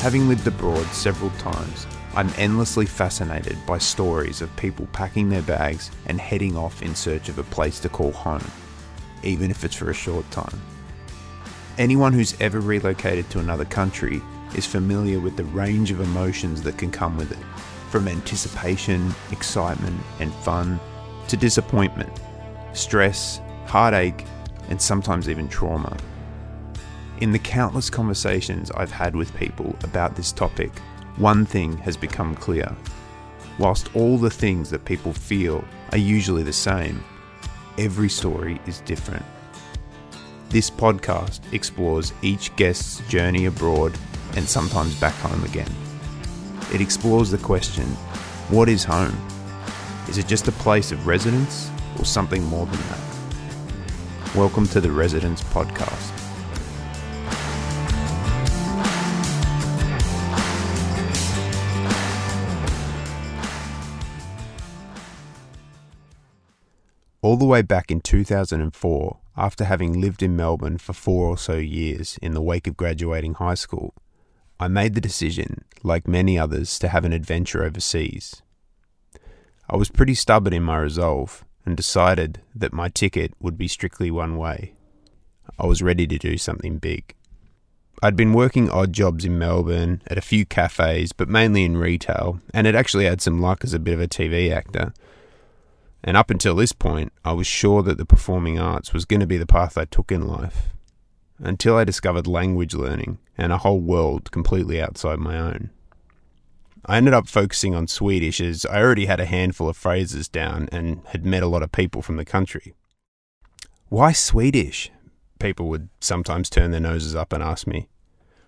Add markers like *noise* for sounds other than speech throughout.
Having lived abroad several times, I'm endlessly fascinated by stories of people packing their bags and heading off in search of a place to call home, even if it's for a short time. Anyone who's ever relocated to another country is familiar with the range of emotions that can come with it, from anticipation, excitement, and fun to disappointment, stress, heartache, and sometimes even trauma. In the countless conversations I've had with people about this topic, one thing has become clear. Whilst all the things that people feel are usually the same, every story is different. This podcast explores each guest's journey abroad and sometimes back home again. It explores the question what is home? Is it just a place of residence or something more than that? Welcome to the Residence Podcast. The way back in 2004, after having lived in Melbourne for four or so years in the wake of graduating high school, I made the decision, like many others, to have an adventure overseas. I was pretty stubborn in my resolve and decided that my ticket would be strictly one way. I was ready to do something big. I'd been working odd jobs in Melbourne at a few cafes, but mainly in retail, and had actually had some luck as a bit of a TV actor. And up until this point, I was sure that the performing arts was going to be the path I took in life. Until I discovered language learning and a whole world completely outside my own. I ended up focusing on Swedish as I already had a handful of phrases down and had met a lot of people from the country. Why Swedish? People would sometimes turn their noses up and ask me.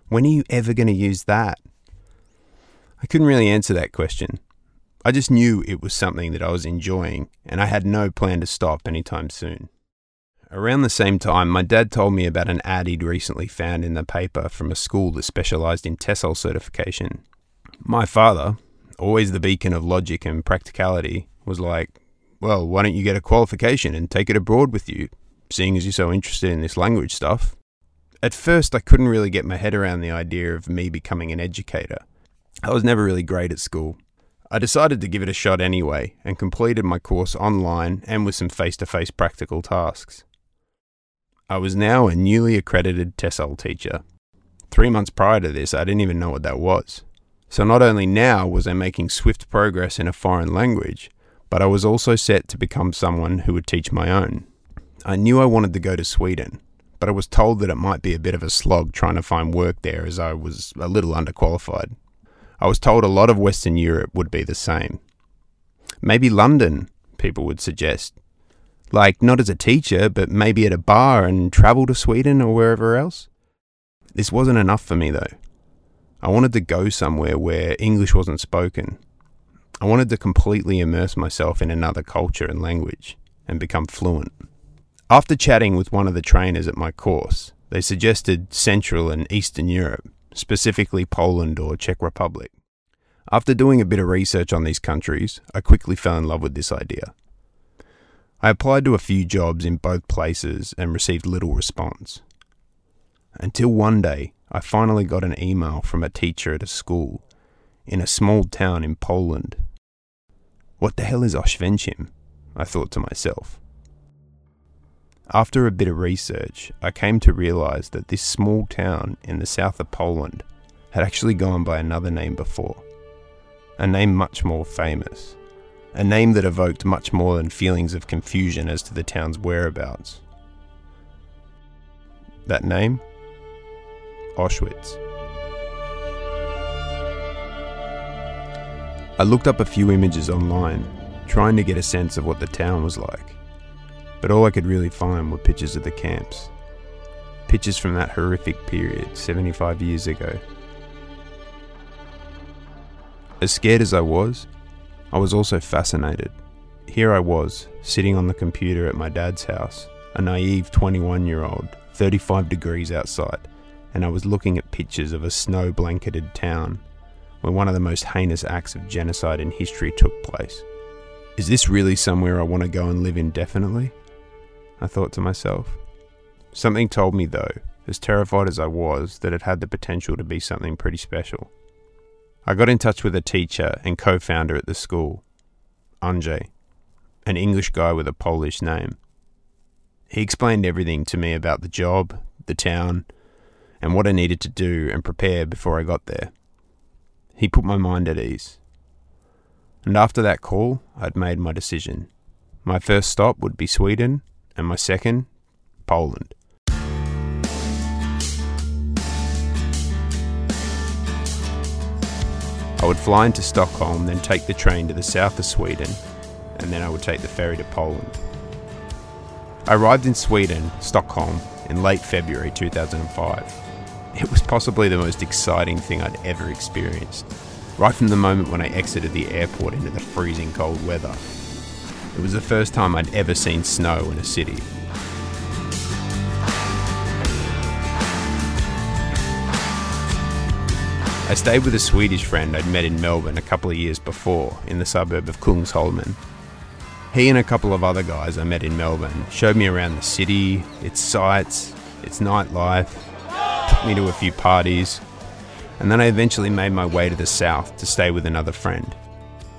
When are you ever going to use that? I couldn't really answer that question. I just knew it was something that I was enjoying, and I had no plan to stop anytime soon. Around the same time, my dad told me about an ad he'd recently found in the paper from a school that specialised in TESOL certification. My father, always the beacon of logic and practicality, was like, Well, why don't you get a qualification and take it abroad with you, seeing as you're so interested in this language stuff? At first, I couldn't really get my head around the idea of me becoming an educator. I was never really great at school. I decided to give it a shot anyway and completed my course online and with some face to face practical tasks. I was now a newly accredited TESOL teacher. Three months prior to this, I didn't even know what that was. So not only now was I making swift progress in a foreign language, but I was also set to become someone who would teach my own. I knew I wanted to go to Sweden, but I was told that it might be a bit of a slog trying to find work there as I was a little underqualified. I was told a lot of Western Europe would be the same. Maybe London, people would suggest. Like, not as a teacher, but maybe at a bar and travel to Sweden or wherever else. This wasn't enough for me though. I wanted to go somewhere where English wasn't spoken. I wanted to completely immerse myself in another culture and language and become fluent. After chatting with one of the trainers at my course, they suggested Central and Eastern Europe, specifically Poland or Czech Republic. After doing a bit of research on these countries, I quickly fell in love with this idea. I applied to a few jobs in both places and received little response. Until one day, I finally got an email from a teacher at a school in a small town in Poland. What the hell is Oświęcim? I thought to myself. After a bit of research, I came to realize that this small town in the south of Poland had actually gone by another name before. A name much more famous. A name that evoked much more than feelings of confusion as to the town's whereabouts. That name Auschwitz. I looked up a few images online, trying to get a sense of what the town was like, but all I could really find were pictures of the camps. Pictures from that horrific period 75 years ago. As scared as I was, I was also fascinated. Here I was, sitting on the computer at my dad's house, a naive 21 year old, 35 degrees outside, and I was looking at pictures of a snow blanketed town where one of the most heinous acts of genocide in history took place. Is this really somewhere I want to go and live indefinitely? I thought to myself. Something told me, though, as terrified as I was that it had the potential to be something pretty special. I got in touch with a teacher and co founder at the school, Andrzej, an English guy with a Polish name. He explained everything to me about the job, the town, and what I needed to do and prepare before I got there. He put my mind at ease. And after that call, I'd made my decision. My first stop would be Sweden, and my second, Poland. I would fly into Stockholm, then take the train to the south of Sweden, and then I would take the ferry to Poland. I arrived in Sweden, Stockholm, in late February 2005. It was possibly the most exciting thing I'd ever experienced, right from the moment when I exited the airport into the freezing cold weather. It was the first time I'd ever seen snow in a city. I stayed with a Swedish friend I'd met in Melbourne a couple of years before in the suburb of Kungsholmen. He and a couple of other guys I met in Melbourne showed me around the city, its sights, its nightlife, took me to a few parties, and then I eventually made my way to the south to stay with another friend,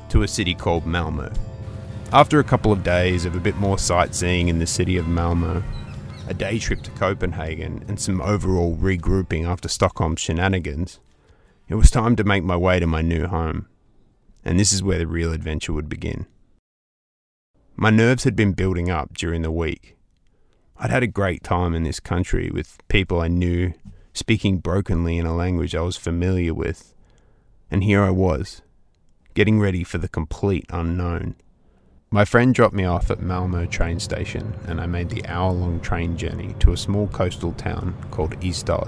to a city called Malmö. After a couple of days of a bit more sightseeing in the city of Malmö, a day trip to Copenhagen, and some overall regrouping after Stockholm's shenanigans, it was time to make my way to my new home. And this is where the real adventure would begin. My nerves had been building up during the week. I'd had a great time in this country with people I knew, speaking brokenly in a language I was familiar with. And here I was, getting ready for the complete unknown. My friend dropped me off at Malmö train station, and I made the hour long train journey to a small coastal town called Ystad,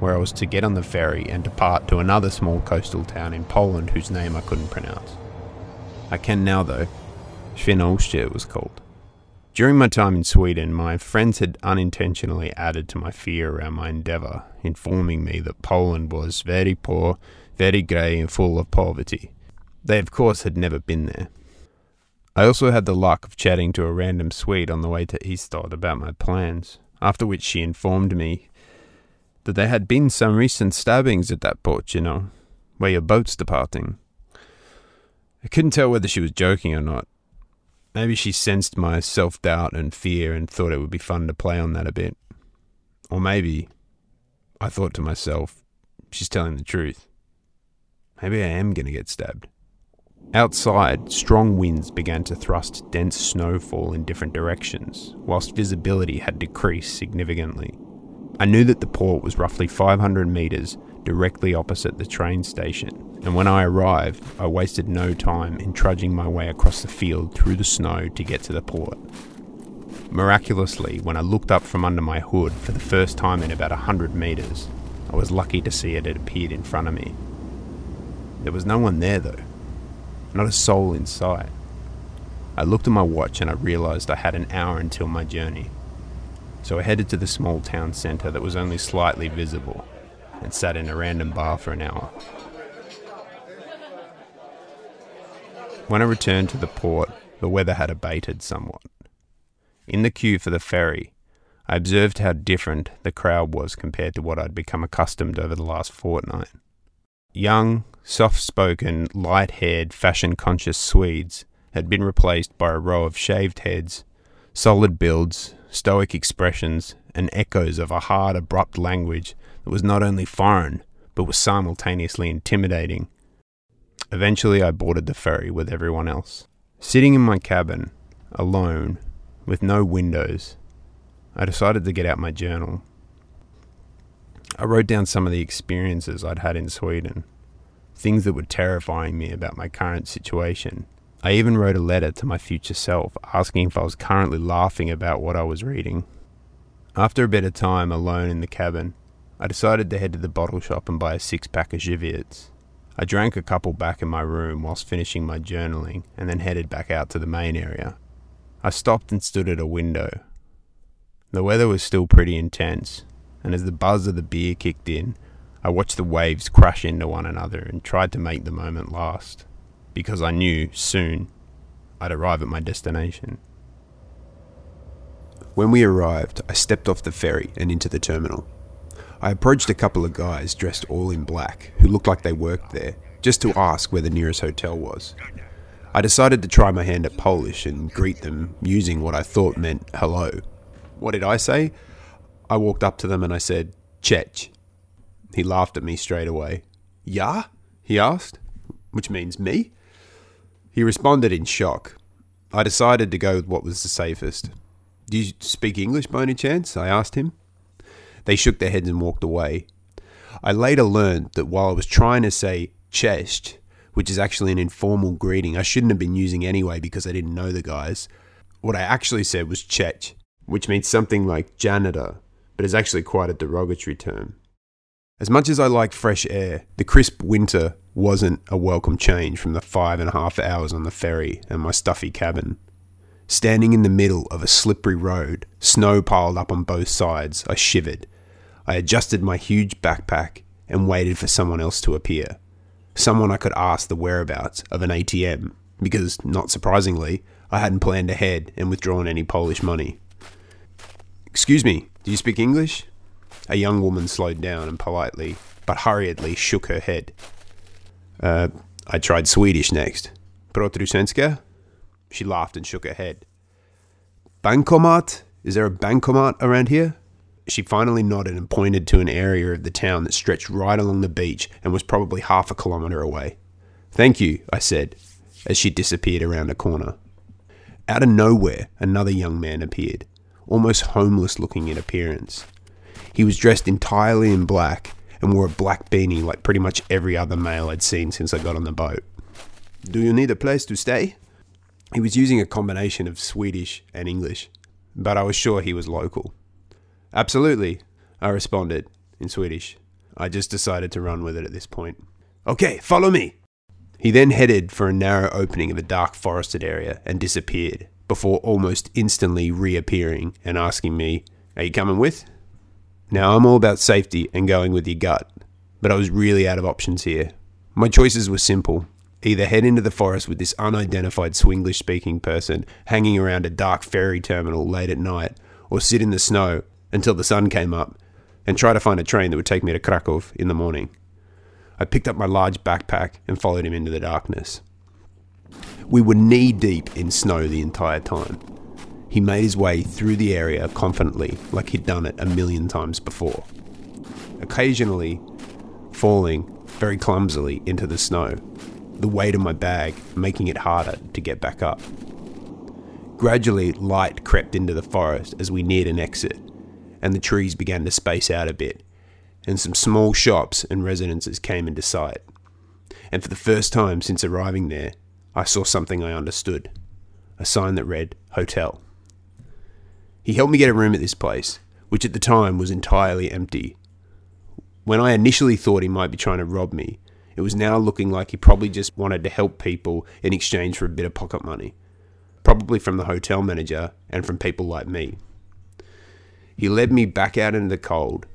where I was to get on the ferry and depart to another small coastal town in Poland whose name I couldn't pronounce. I can now, though. Świnoujście it was called. During my time in Sweden, my friends had unintentionally added to my fear around my endeavour, informing me that Poland was very poor, very grey, and full of poverty. They, of course, had never been there. I also had the luck of chatting to a random Swede on the way to Ystad about my plans, after which she informed me that there had been some recent stabbings at that port, you know, where your boat's departing. I couldn't tell whether she was joking or not. Maybe she sensed my self doubt and fear and thought it would be fun to play on that a bit. Or maybe I thought to myself, she's telling the truth. Maybe I am going to get stabbed. Outside, strong winds began to thrust dense snowfall in different directions, whilst visibility had decreased significantly. I knew that the port was roughly 500 metres directly opposite the train station, and when I arrived, I wasted no time in trudging my way across the field through the snow to get to the port. Miraculously, when I looked up from under my hood for the first time in about a hundred metres, I was lucky to see it had appeared in front of me. There was no one there though, not a soul in sight. I looked at my watch and I realised I had an hour until my journey. So I headed to the small town centre that was only slightly visible and sat in a random bar for an hour. When I returned to the port, the weather had abated somewhat. In the queue for the ferry, I observed how different the crowd was compared to what I'd become accustomed over the last fortnight. Young, soft spoken, light haired, fashion conscious Swedes had been replaced by a row of shaved heads, solid builds, stoic expressions, and echoes of a hard, abrupt language that was not only foreign, but was simultaneously intimidating. Eventually, I boarded the ferry with everyone else. Sitting in my cabin, alone, with no windows, I decided to get out my journal. I wrote down some of the experiences I'd had in Sweden, things that were terrifying me about my current situation. I even wrote a letter to my future self asking if I was currently laughing about what I was reading. After a bit of time alone in the cabin, I decided to head to the bottle shop and buy a six pack of Żywiec. I drank a couple back in my room whilst finishing my journaling and then headed back out to the main area. I stopped and stood at a window. The weather was still pretty intense, and as the buzz of the beer kicked in, I watched the waves crash into one another and tried to make the moment last, because I knew soon I'd arrive at my destination. When we arrived, I stepped off the ferry and into the terminal. I approached a couple of guys dressed all in black who looked like they worked there, just to ask where the nearest hotel was. I decided to try my hand at Polish and greet them using what I thought meant hello. What did I say? I walked up to them and I said, Chech. He laughed at me straight away. Ja? he asked, which means me. He responded in shock. I decided to go with what was the safest. Do you speak English by any chance? I asked him. They shook their heads and walked away. I later learned that while I was trying to say chest, which is actually an informal greeting I shouldn't have been using anyway because I didn't know the guys, what I actually said was chech, which means something like janitor, but is actually quite a derogatory term. As much as I like fresh air, the crisp winter wasn't a welcome change from the five and a half hours on the ferry and my stuffy cabin. Standing in the middle of a slippery road, snow piled up on both sides, I shivered I adjusted my huge backpack and waited for someone else to appear. Someone I could ask the whereabouts of an ATM, because, not surprisingly, I hadn't planned ahead and withdrawn any Polish money. Excuse me, do you speak English? A young woman slowed down and politely, but hurriedly, shook her head. Uh, I tried Swedish next. Protrusenska? She laughed and shook her head. Bankomat? Is there a bankomat around here? She finally nodded and pointed to an area of the town that stretched right along the beach and was probably half a kilometre away. Thank you, I said, as she disappeared around a corner. Out of nowhere, another young man appeared, almost homeless looking in appearance. He was dressed entirely in black and wore a black beanie like pretty much every other male I'd seen since I got on the boat. Do you need a place to stay? He was using a combination of Swedish and English, but I was sure he was local. Absolutely, I responded in Swedish. I just decided to run with it at this point. Okay, follow me. He then headed for a narrow opening of a dark forested area and disappeared, before almost instantly reappearing and asking me, Are you coming with? Now, I'm all about safety and going with your gut, but I was really out of options here. My choices were simple either head into the forest with this unidentified Swinglish speaking person hanging around a dark ferry terminal late at night, or sit in the snow until the sun came up and try to find a train that would take me to Krakow in the morning. I picked up my large backpack and followed him into the darkness. We were knee deep in snow the entire time. He made his way through the area confidently, like he'd done it a million times before, occasionally falling very clumsily into the snow, the weight of my bag making it harder to get back up. Gradually, light crept into the forest as we neared an exit, and the trees began to space out a bit, and some small shops and residences came into sight. And for the first time since arriving there, I saw something I understood a sign that read Hotel. He helped me get a room at this place, which at the time was entirely empty. When I initially thought he might be trying to rob me, it was now looking like he probably just wanted to help people in exchange for a bit of pocket money, probably from the hotel manager and from people like me. He led me back out into the cold,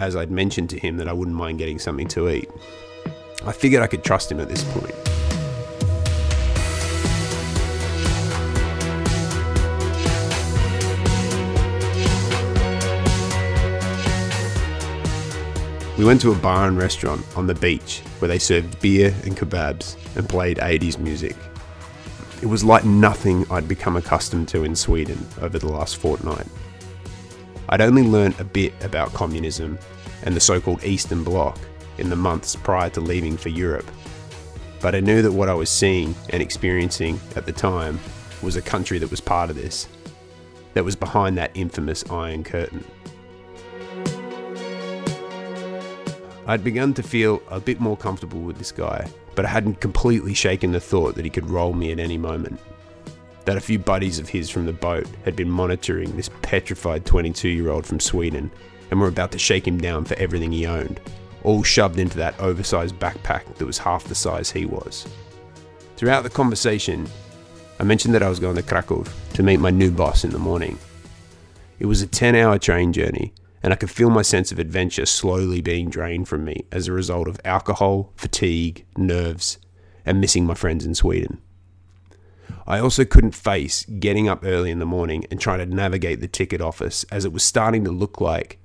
as I'd mentioned to him that I wouldn't mind getting something to eat. I figured I could trust him at this point. We went to a bar and restaurant on the beach where they served beer and kebabs and played 80s music. It was like nothing I'd become accustomed to in Sweden over the last fortnight. I'd only learnt a bit about communism and the so called Eastern Bloc in the months prior to leaving for Europe, but I knew that what I was seeing and experiencing at the time was a country that was part of this, that was behind that infamous Iron Curtain. I'd begun to feel a bit more comfortable with this guy, but I hadn't completely shaken the thought that he could roll me at any moment that a few buddies of his from the boat had been monitoring this petrified 22 year old from Sweden and were about to shake him down for everything he owned, all shoved into that oversized backpack that was half the size he was. Throughout the conversation, I mentioned that I was going to Krakow to meet my new boss in the morning. It was a 10 hour train journey, and I could feel my sense of adventure slowly being drained from me as a result of alcohol, fatigue, nerves, and missing my friends in Sweden. I also couldn't face getting up early in the morning and trying to navigate the ticket office as it was starting to look like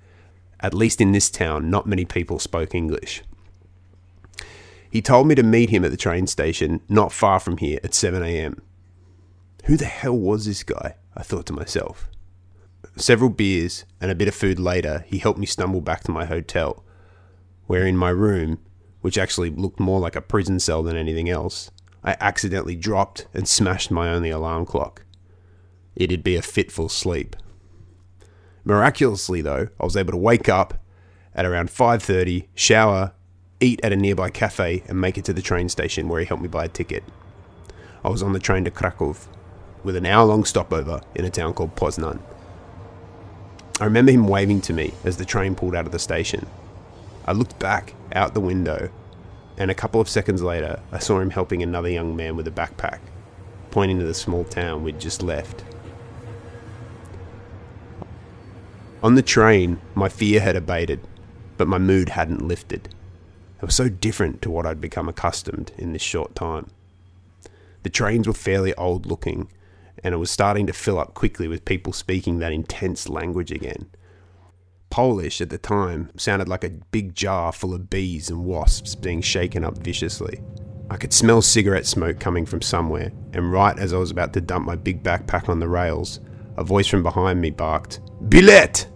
At least in this town, not many people spoke English. He told me to meet him at the train station not far from here at 7am. Who the hell was this guy? I thought to myself. Several beers and a bit of food later, he helped me stumble back to my hotel, where in my room, which actually looked more like a prison cell than anything else, I accidentally dropped and smashed my only alarm clock. It'd be a fitful sleep. Miraculously though, I was able to wake up at around 5:30, shower, eat at a nearby cafe and make it to the train station where he helped me buy a ticket. I was on the train to Krakow with an hour-long stopover in a town called Poznan. I remember him waving to me as the train pulled out of the station. I looked back out the window, and a couple of seconds later, I saw him helping another young man with a backpack, pointing to the small town we'd just left. On the train, my fear had abated, but my mood hadn't lifted. It was so different to what I'd become accustomed in this short time. The trains were fairly old looking, and it was starting to fill up quickly with people speaking that intense language again. Polish at the time sounded like a big jar full of bees and wasps being shaken up viciously. I could smell cigarette smoke coming from somewhere, and right as I was about to dump my big backpack on the rails, a voice from behind me barked, Billet!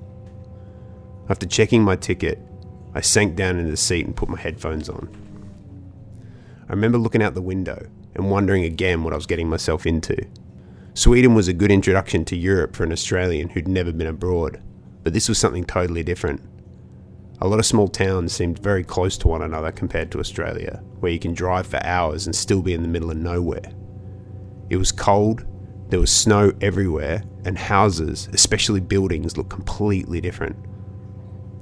After checking my ticket, I sank down into the seat and put my headphones on. I remember looking out the window and wondering again what I was getting myself into. Sweden was a good introduction to Europe for an Australian who'd never been abroad, but this was something totally different. A lot of small towns seemed very close to one another compared to Australia, where you can drive for hours and still be in the middle of nowhere. It was cold, there was snow everywhere, and houses, especially buildings, looked completely different.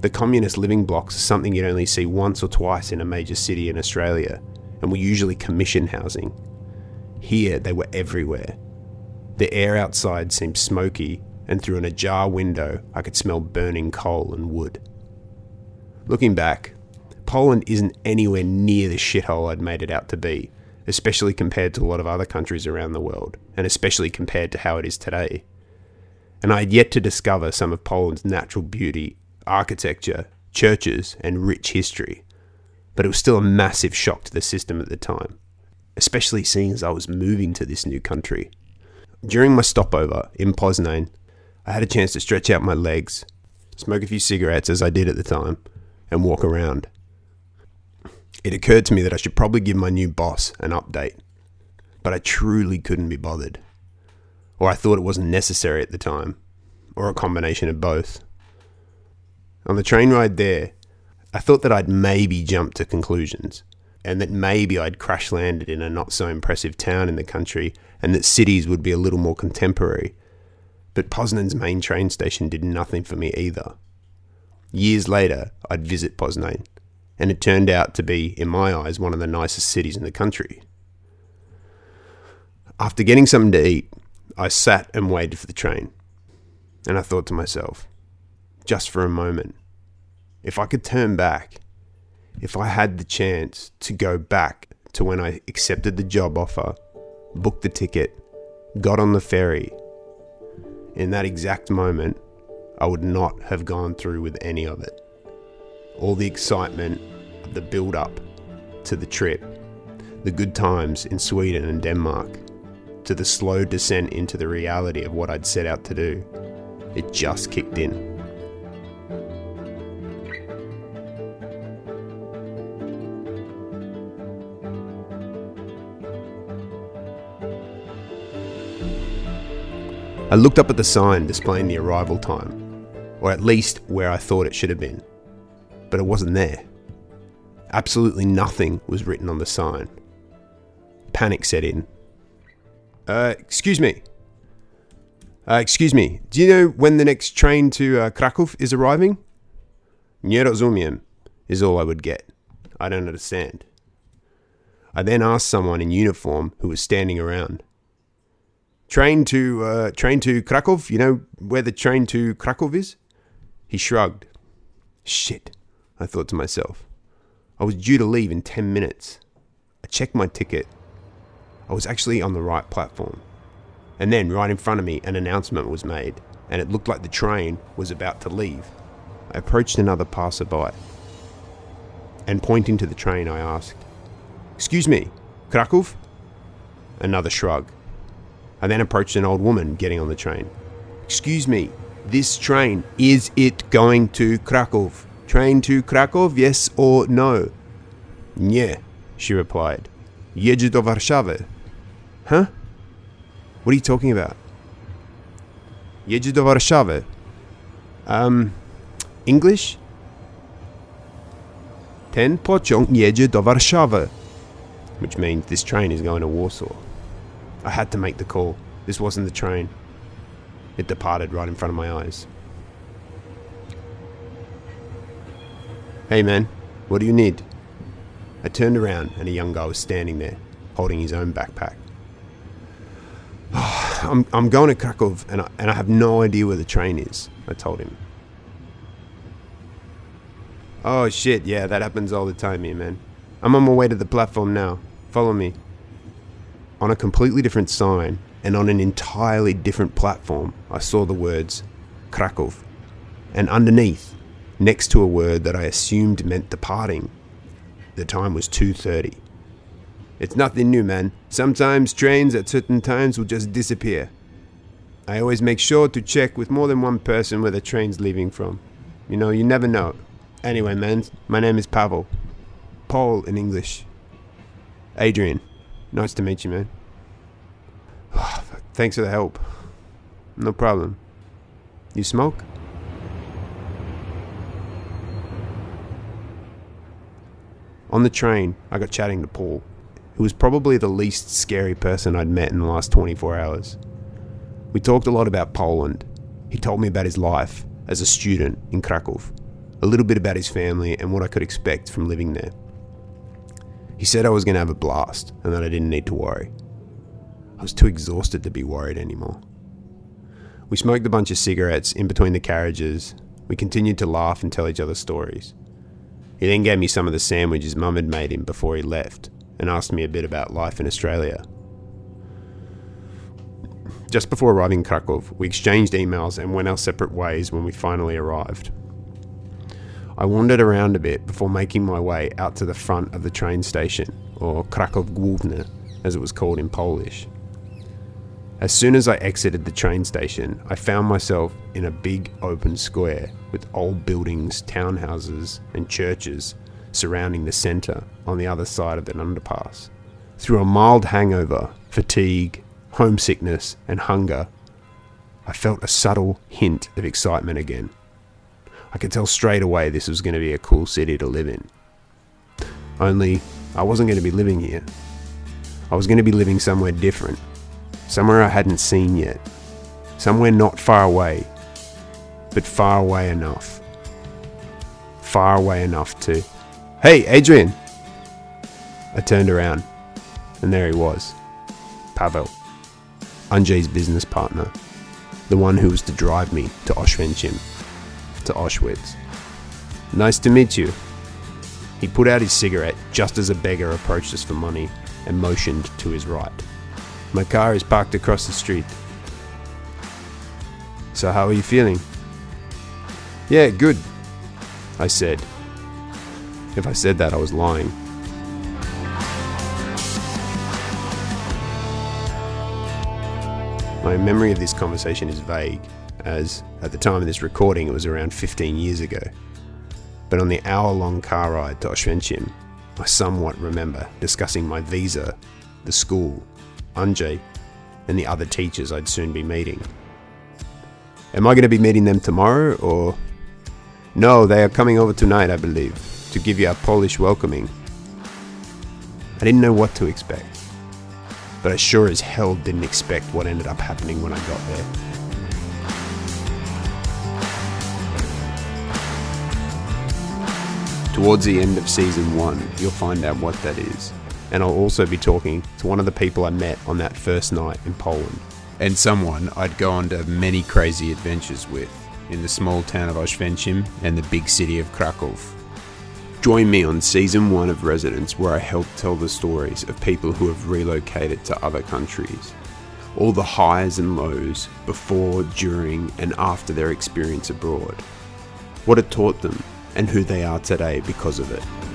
The communist living blocks are something you'd only see once or twice in a major city in Australia, and were usually commission housing. Here, they were everywhere. The air outside seemed smoky, and through an ajar window, I could smell burning coal and wood. Looking back, Poland isn't anywhere near the shithole I'd made it out to be, especially compared to a lot of other countries around the world, and especially compared to how it is today. And I had yet to discover some of Poland's natural beauty architecture, churches, and rich history. But it was still a massive shock to the system at the time, especially seeing as I was moving to this new country. During my stopover in Poznan, I had a chance to stretch out my legs, smoke a few cigarettes as I did at the time, and walk around. It occurred to me that I should probably give my new boss an update, but I truly couldn't be bothered. Or I thought it wasn't necessary at the time, or a combination of both. On the train ride there, I thought that I'd maybe jumped to conclusions, and that maybe I'd crash landed in a not so impressive town in the country, and that cities would be a little more contemporary. But Poznan's main train station did nothing for me either. Years later, I'd visit Poznan, and it turned out to be, in my eyes, one of the nicest cities in the country. After getting something to eat, I sat and waited for the train, and I thought to myself, just for a moment. If I could turn back, if I had the chance to go back to when I accepted the job offer, booked the ticket, got on the ferry, in that exact moment, I would not have gone through with any of it. All the excitement the build up to the trip, the good times in Sweden and Denmark, to the slow descent into the reality of what I'd set out to do, it just kicked in. I looked up at the sign displaying the arrival time, or at least where I thought it should have been, but it wasn't there. Absolutely nothing was written on the sign. Panic set in. Uh, excuse me. Uh, excuse me, do you know when the next train to uh, Krakow is arriving? Nie rozumiem is all I would get. I don't understand. I then asked someone in uniform who was standing around train to uh, train to Krakow. You know where the train to Krakow is? He shrugged. Shit, I thought to myself. I was due to leave in 10 minutes. I checked my ticket. I was actually on the right platform. And then, right in front of me, an announcement was made, and it looked like the train was about to leave. I approached another passerby and pointing to the train, I asked, Excuse me, Krakow? Another shrug. I then approached an old woman getting on the train. Excuse me, this train, is it going to Krakow? Train to Krakow, yes or no? Nie, she replied. Jedzie do Warszawy. Huh? What are you talking about? Jedzie do Warszawy. Um, English? Ten pociąg jedzie do Warszawy. Which means this train is going to Warsaw. I had to make the call. This wasn't the train. It departed right in front of my eyes. Hey man, what do you need? I turned around and a young guy was standing there, holding his own backpack. *sighs* I'm, I'm going to Krakow and I, and I have no idea where the train is, I told him. Oh shit, yeah, that happens all the time here, man. I'm on my way to the platform now. Follow me. On a completely different sign and on an entirely different platform, I saw the words Krakow. And underneath, next to a word that I assumed meant departing, the time was 2:30. It's nothing new, man. Sometimes trains at certain times will just disappear. I always make sure to check with more than one person where the train's leaving from. You know, you never know. Anyway, man, my name is Pavel. Paul in English. Adrian. Nice to meet you, man. *sighs* Thanks for the help. No problem. You smoke? On the train, I got chatting to Paul, who was probably the least scary person I'd met in the last 24 hours. We talked a lot about Poland. He told me about his life as a student in Krakow, a little bit about his family and what I could expect from living there. He said I was going to have a blast and that I didn't need to worry. I was too exhausted to be worried anymore. We smoked a bunch of cigarettes in between the carriages. We continued to laugh and tell each other stories. He then gave me some of the sandwiches mum had made him before he left and asked me a bit about life in Australia. Just before arriving in Krakow, we exchanged emails and went our separate ways when we finally arrived. I wandered around a bit before making my way out to the front of the train station, or Krakow Główny, as it was called in Polish. As soon as I exited the train station, I found myself in a big open square with old buildings, townhouses, and churches surrounding the centre on the other side of an underpass. Through a mild hangover, fatigue, homesickness, and hunger, I felt a subtle hint of excitement again. I could tell straight away this was going to be a cool city to live in. Only, I wasn't going to be living here. I was going to be living somewhere different, somewhere I hadn't seen yet, somewhere not far away, but far away enough. Far away enough to. Hey, Adrian! I turned around, and there he was Pavel, Andrzej's business partner, the one who was to drive me to Oświęcim, to Auschwitz. Nice to meet you. He put out his cigarette just as a beggar approached us for money and motioned to his right. My car is parked across the street. So, how are you feeling? Yeah, good, I said. If I said that, I was lying. My memory of this conversation is vague, as at the time of this recording it was around 15 years ago. But on the hour long car ride to Oświęcim, I somewhat remember discussing my visa, the school, Andrzej, and the other teachers I'd soon be meeting. Am I going to be meeting them tomorrow or. No, they are coming over tonight, I believe, to give you a Polish welcoming. I didn't know what to expect, but I sure as hell didn't expect what ended up happening when I got there. Towards the end of season one, you'll find out what that is. And I'll also be talking to one of the people I met on that first night in Poland. And someone I'd go on to many crazy adventures with in the small town of Oświęcim and the big city of Krakow. Join me on season one of Residence, where I help tell the stories of people who have relocated to other countries. All the highs and lows before, during, and after their experience abroad. what it taught them, and who they are today because of it.